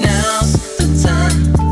Now's the time.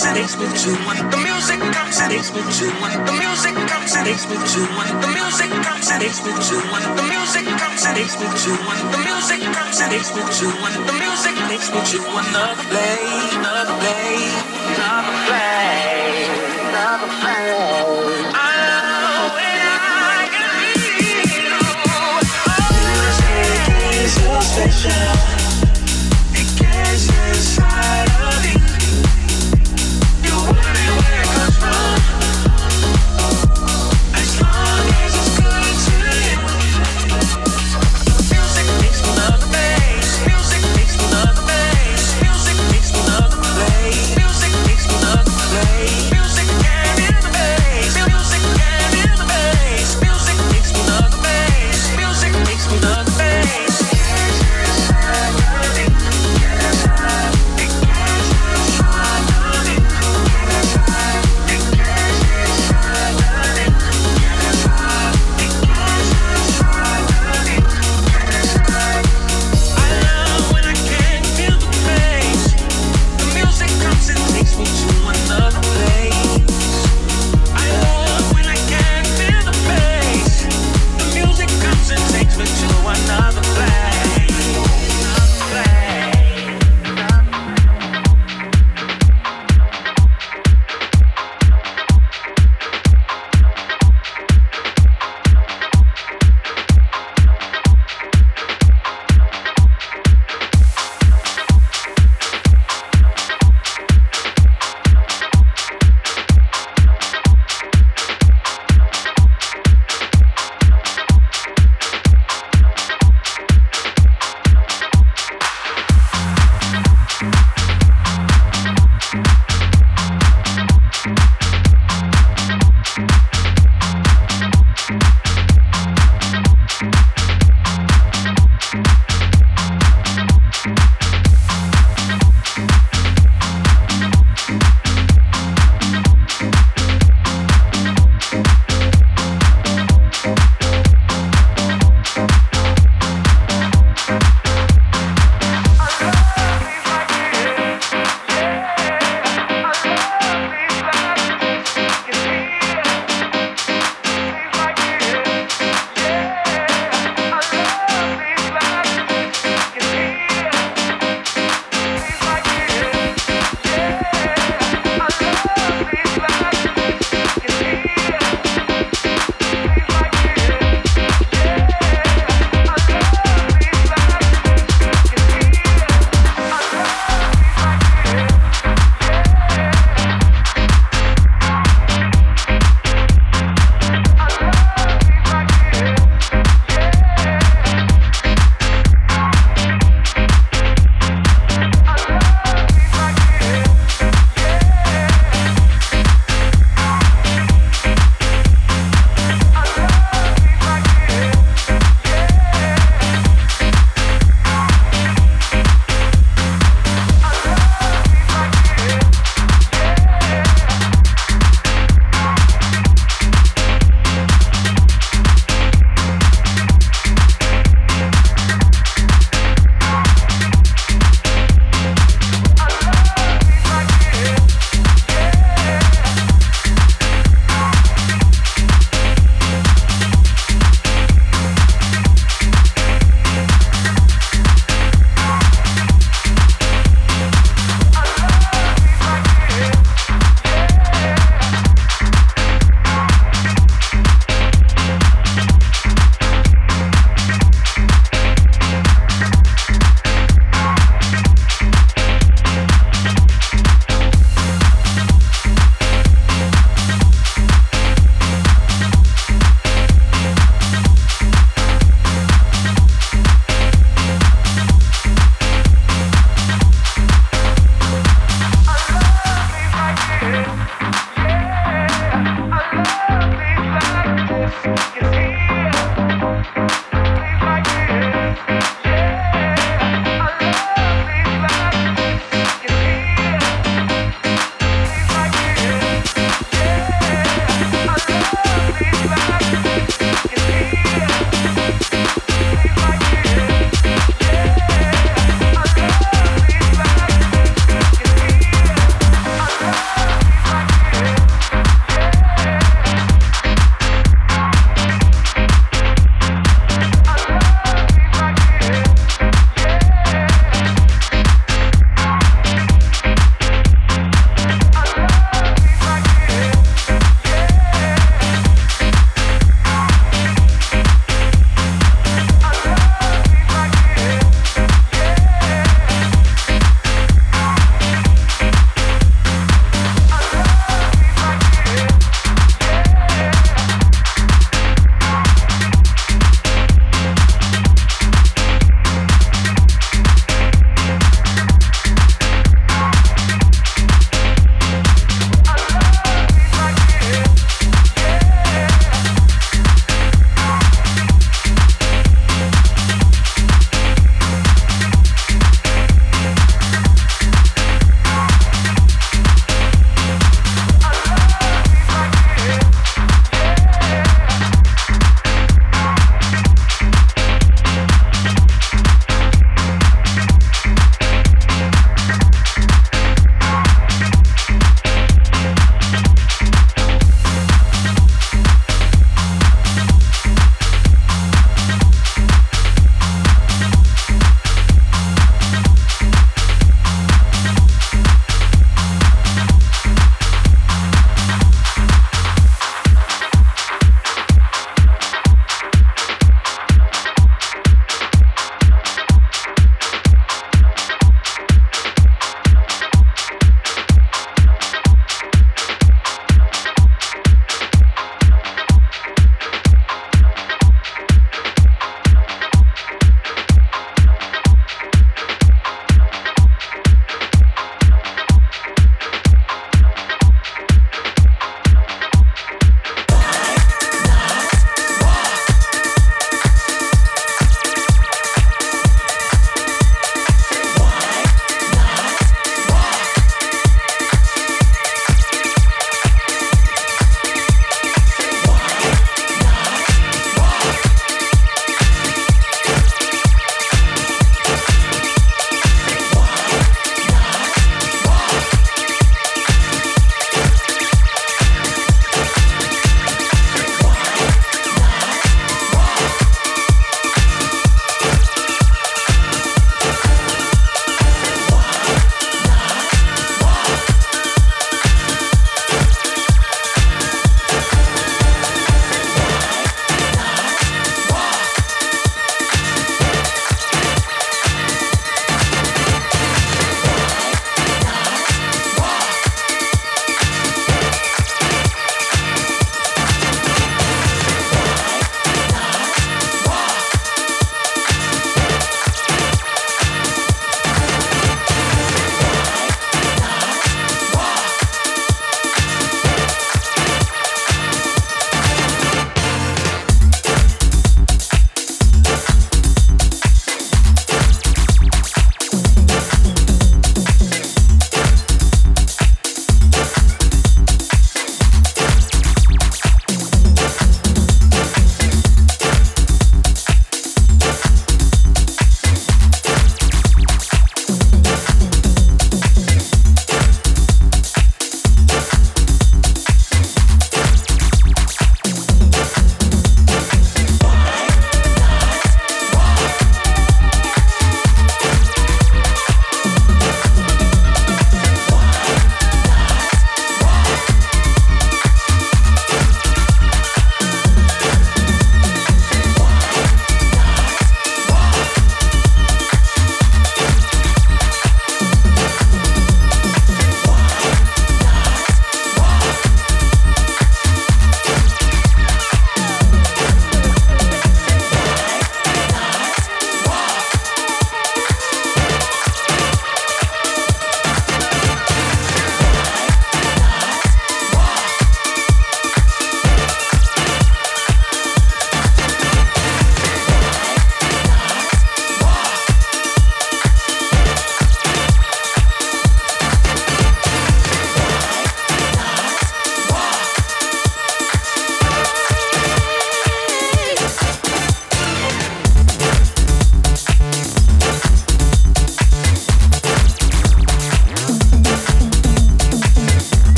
comes and takes me to one. The music comes and takes me to one. The music comes and takes me to one. The music comes and takes me to one. The music comes and takes me to one. The music comes and takes me to one. The music makes me to another place, another place, another place, another place. Oh, oh so special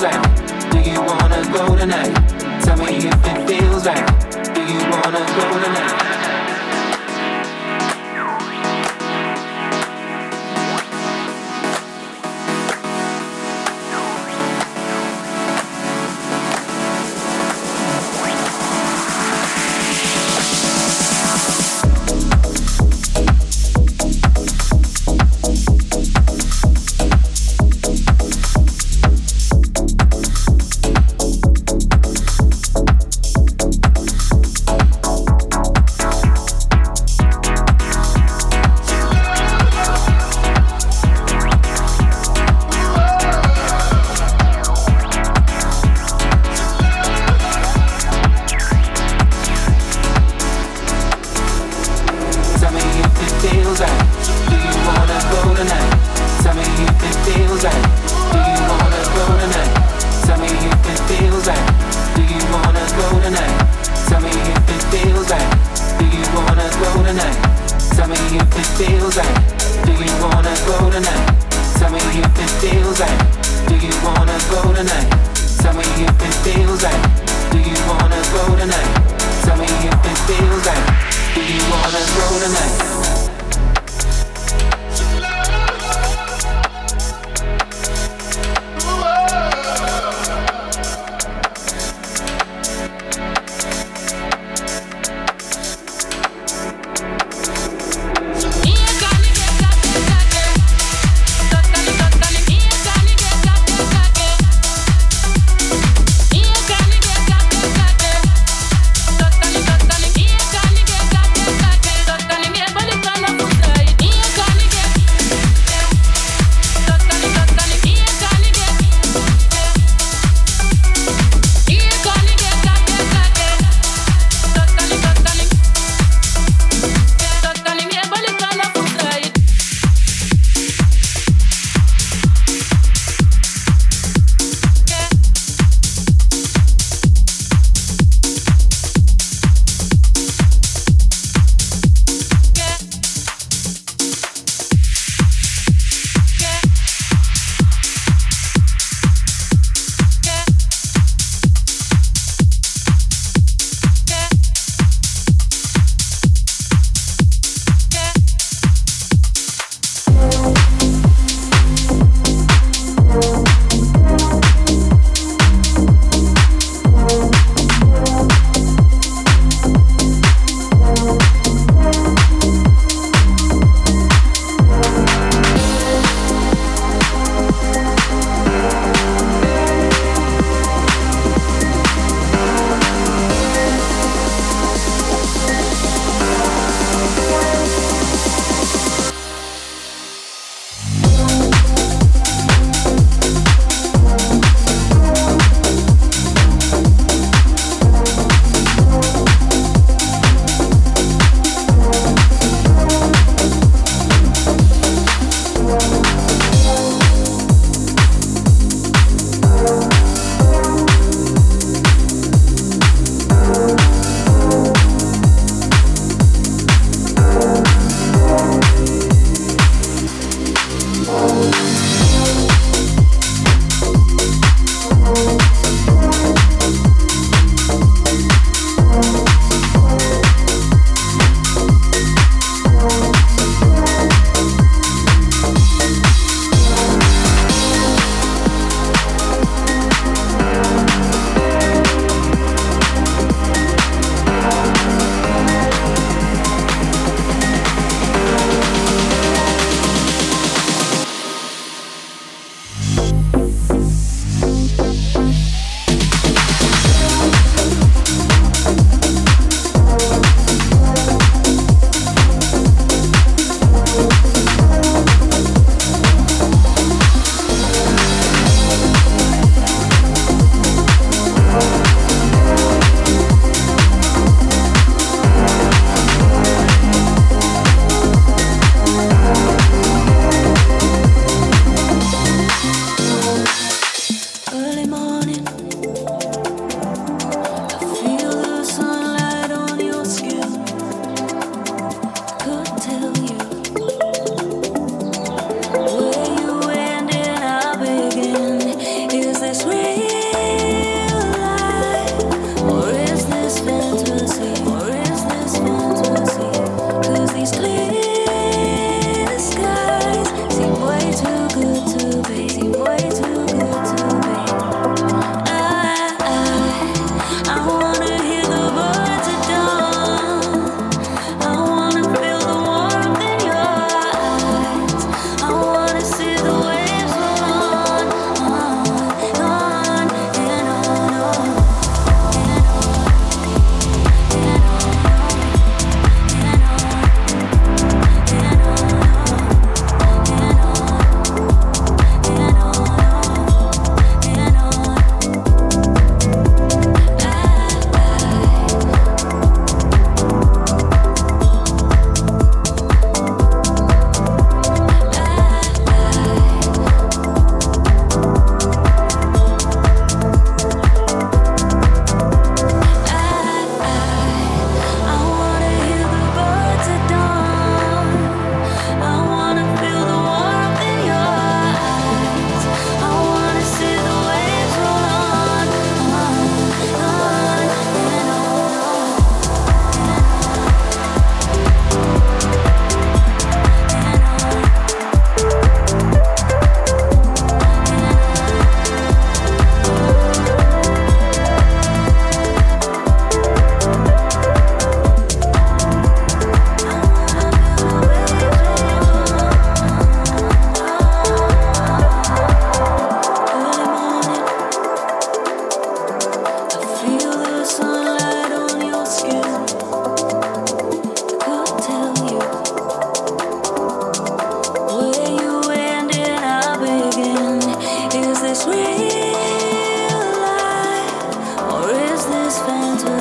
Do you wanna go tonight? Tell me if it feels right. Do you wanna go tonight?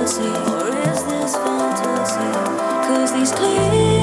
fantasy? Or is this fantasy? Cause these clear.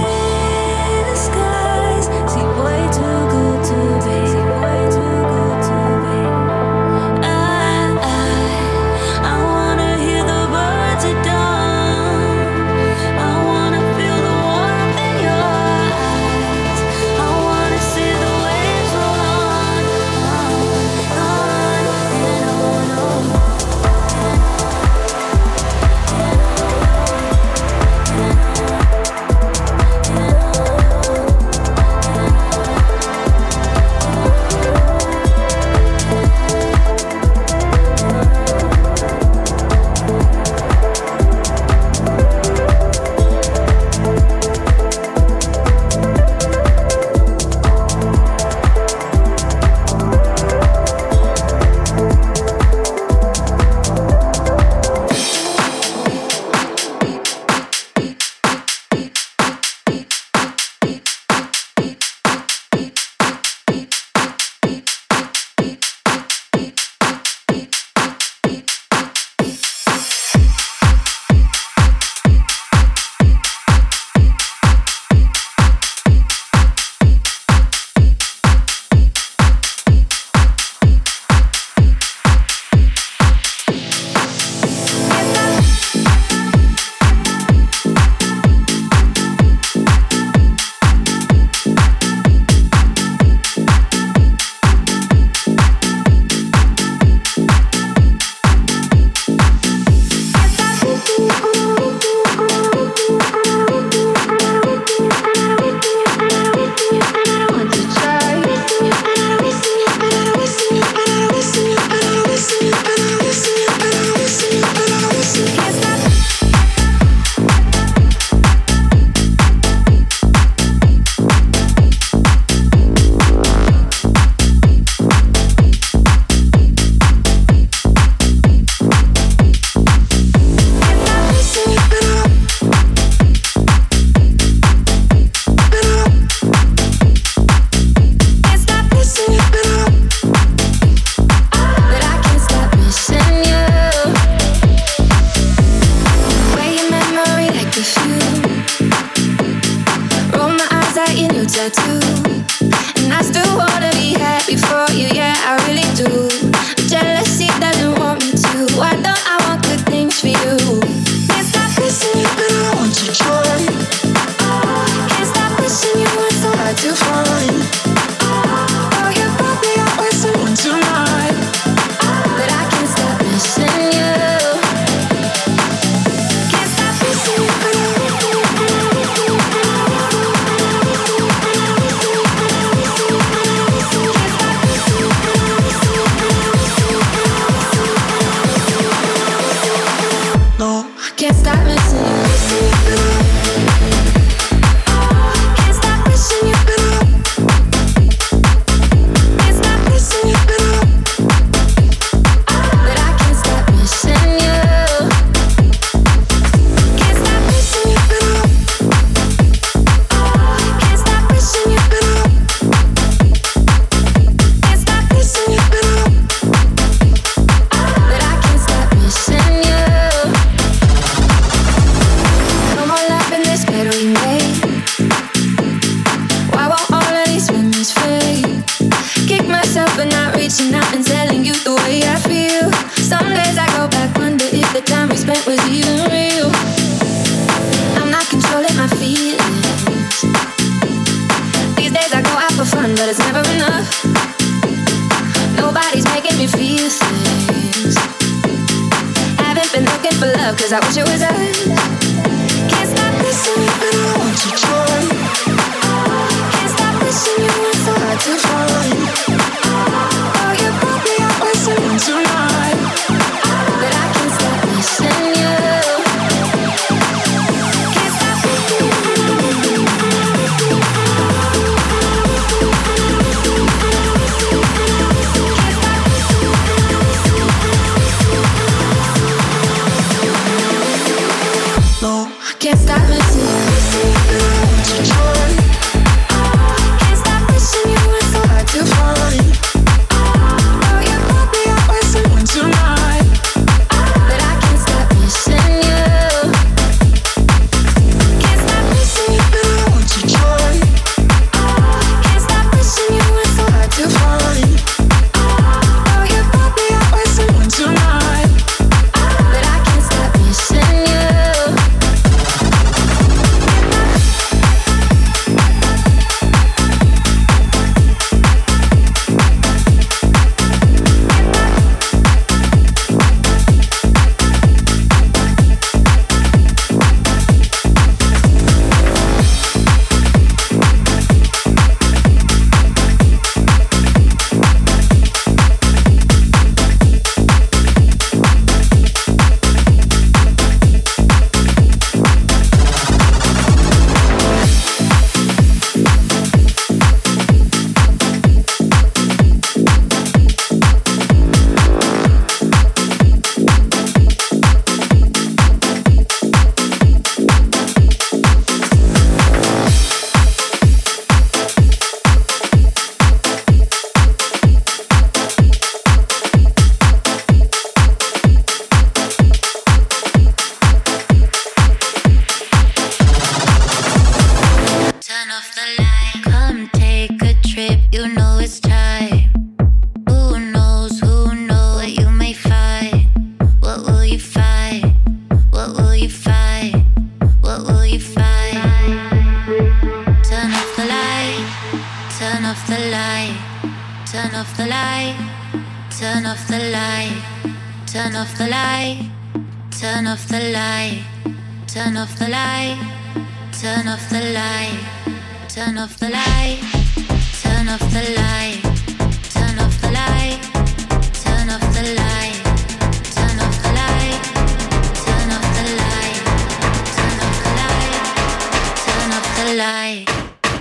light,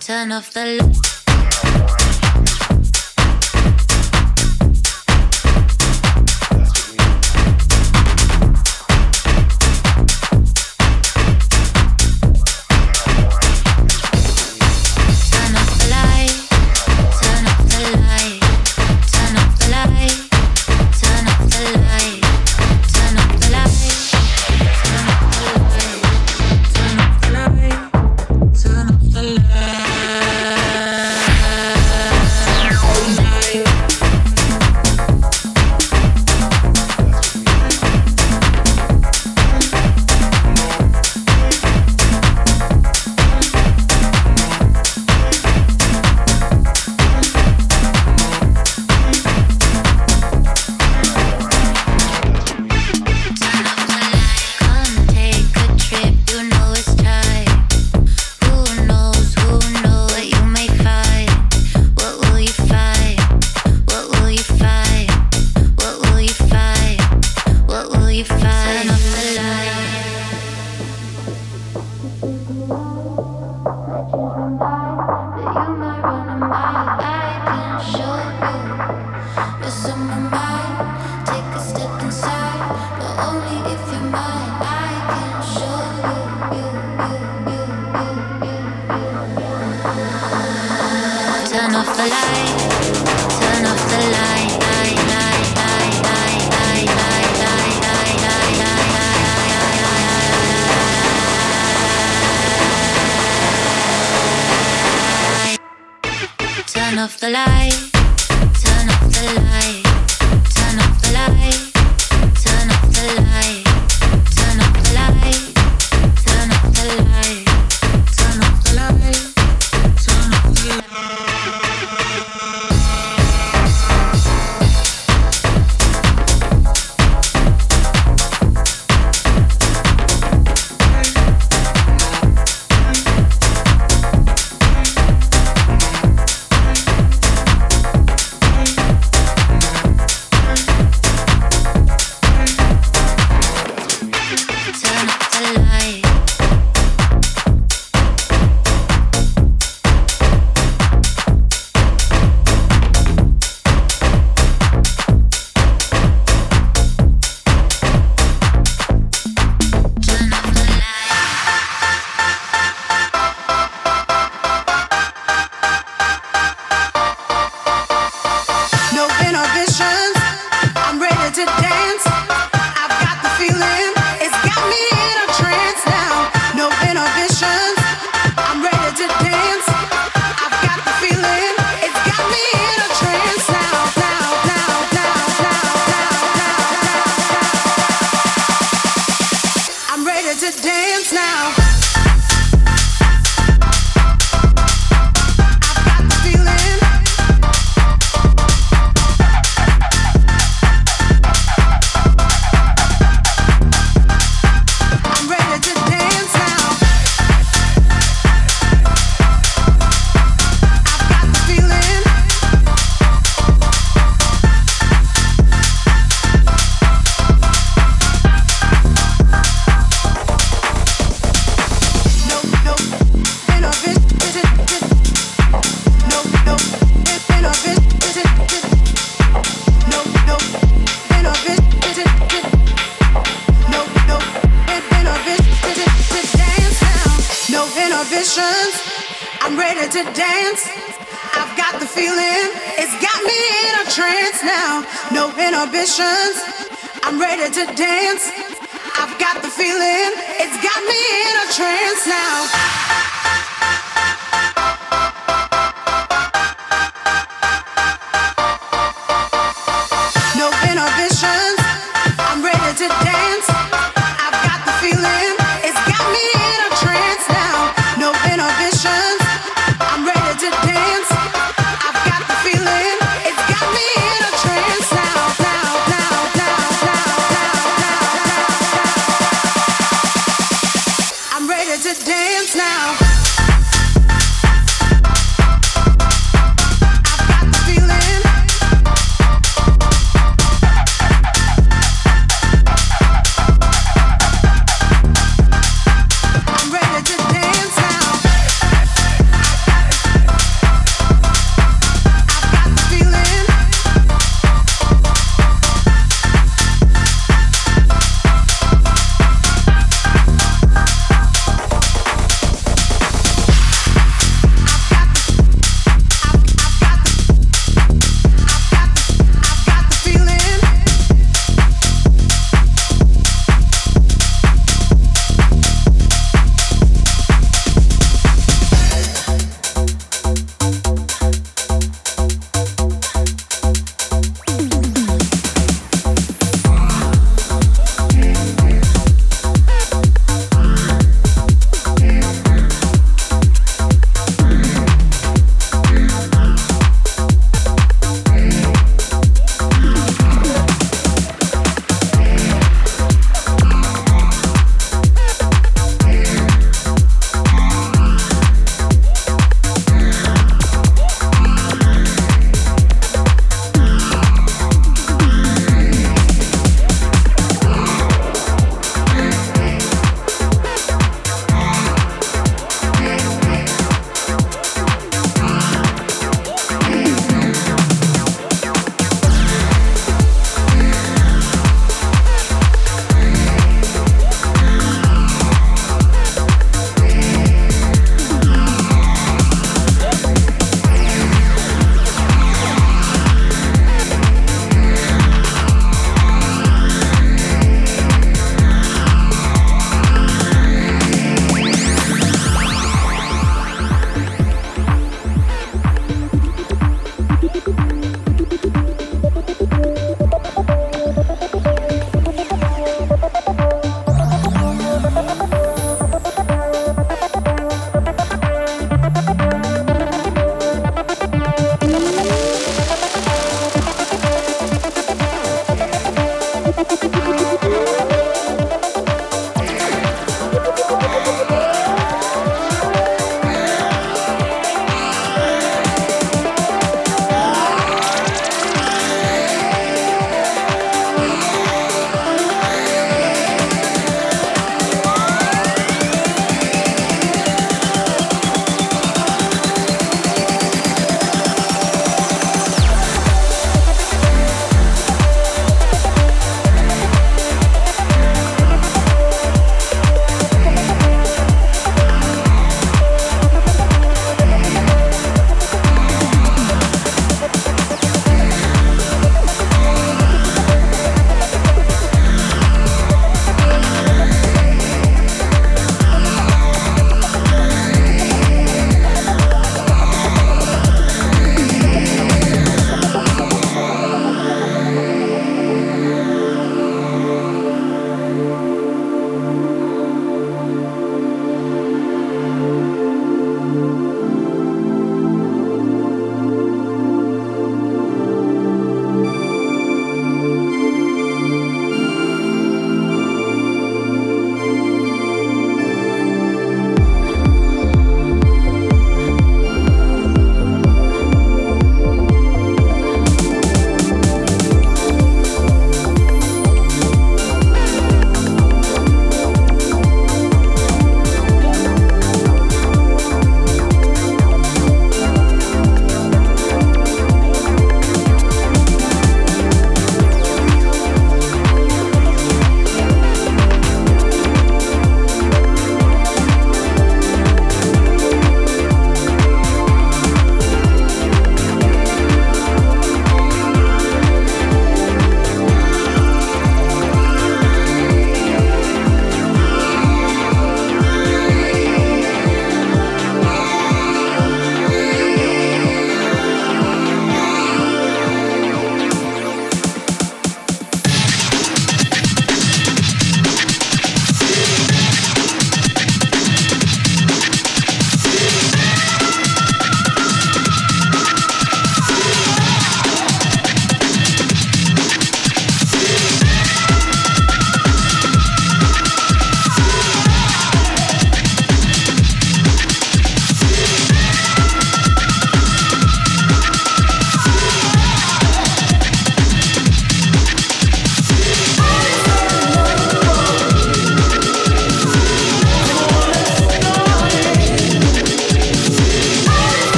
turn off the light.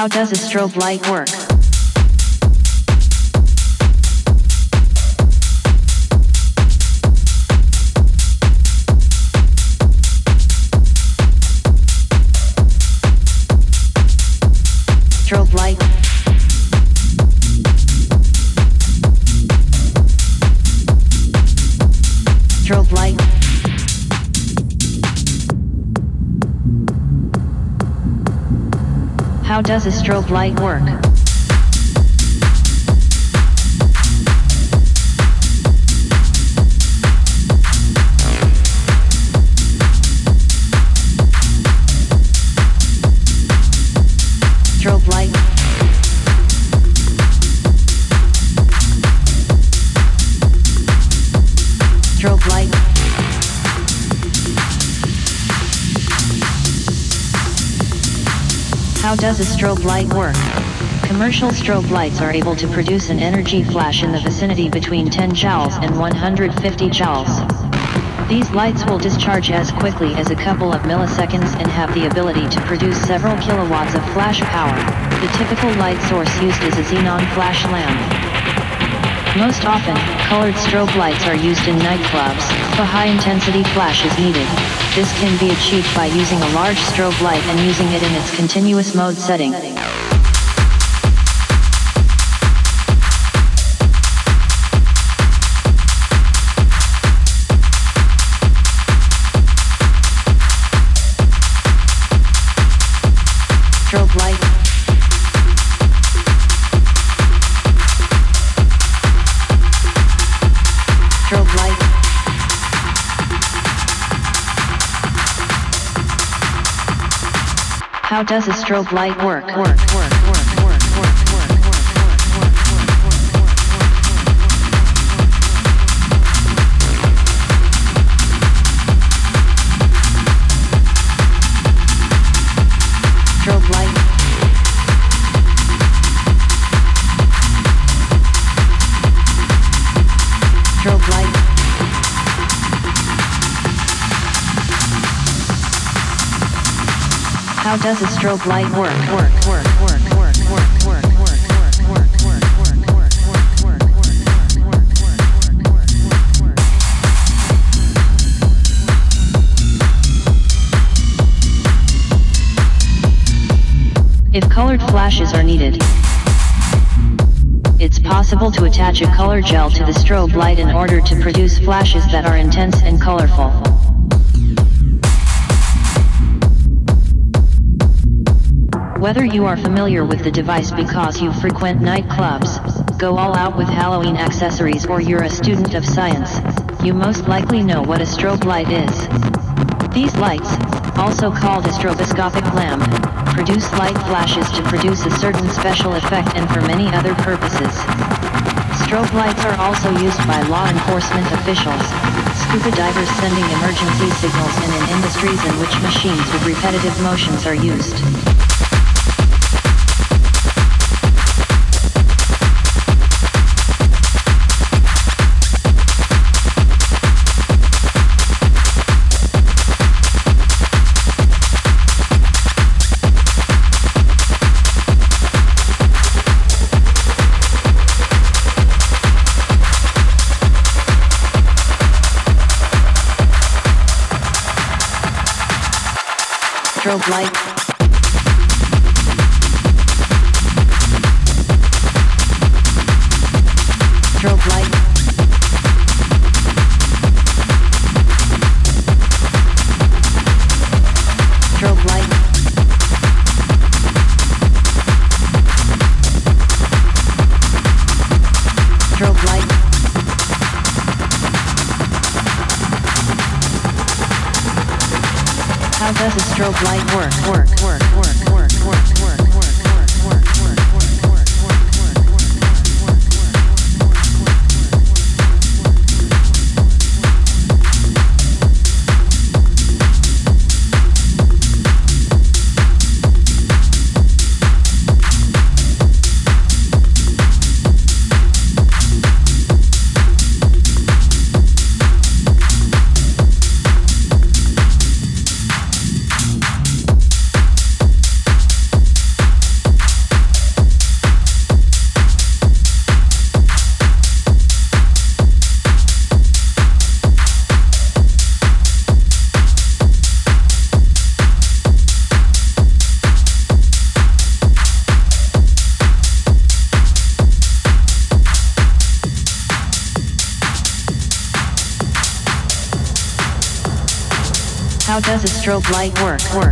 How does a strobe light work? Does a strobe light work? Does a strobe light work? Commercial strobe lights are able to produce an energy flash in the vicinity between 10 joules and 150 joules. These lights will discharge as quickly as a couple of milliseconds and have the ability to produce several kilowatts of flash power. The typical light source used is a xenon flash lamp. Most often, colored strobe lights are used in nightclubs, but high-intensity flash is needed. This can be achieved by using a large strobe light and using it in its continuous mode setting. How does a strobe light work? Work, work, How does a strobe light work? Work, work, work, work, work. If colored flashes are needed, it's possible to attach a color gel to the strobe light in order to produce flashes that are intense and colorful. Whether you are familiar with the device because you frequent nightclubs, go all out with Halloween accessories or you're a student of science, you most likely know what a strobe light is. These lights, also called a stroboscopic lamp, produce light flashes to produce a certain special effect and for many other purposes. Strobe lights are also used by law enforcement officials, scuba divers sending emergency signals and in industries in which machines with repetitive motions are used. of light. Strobe light work? Work, work, work, work, strobe light work? Work.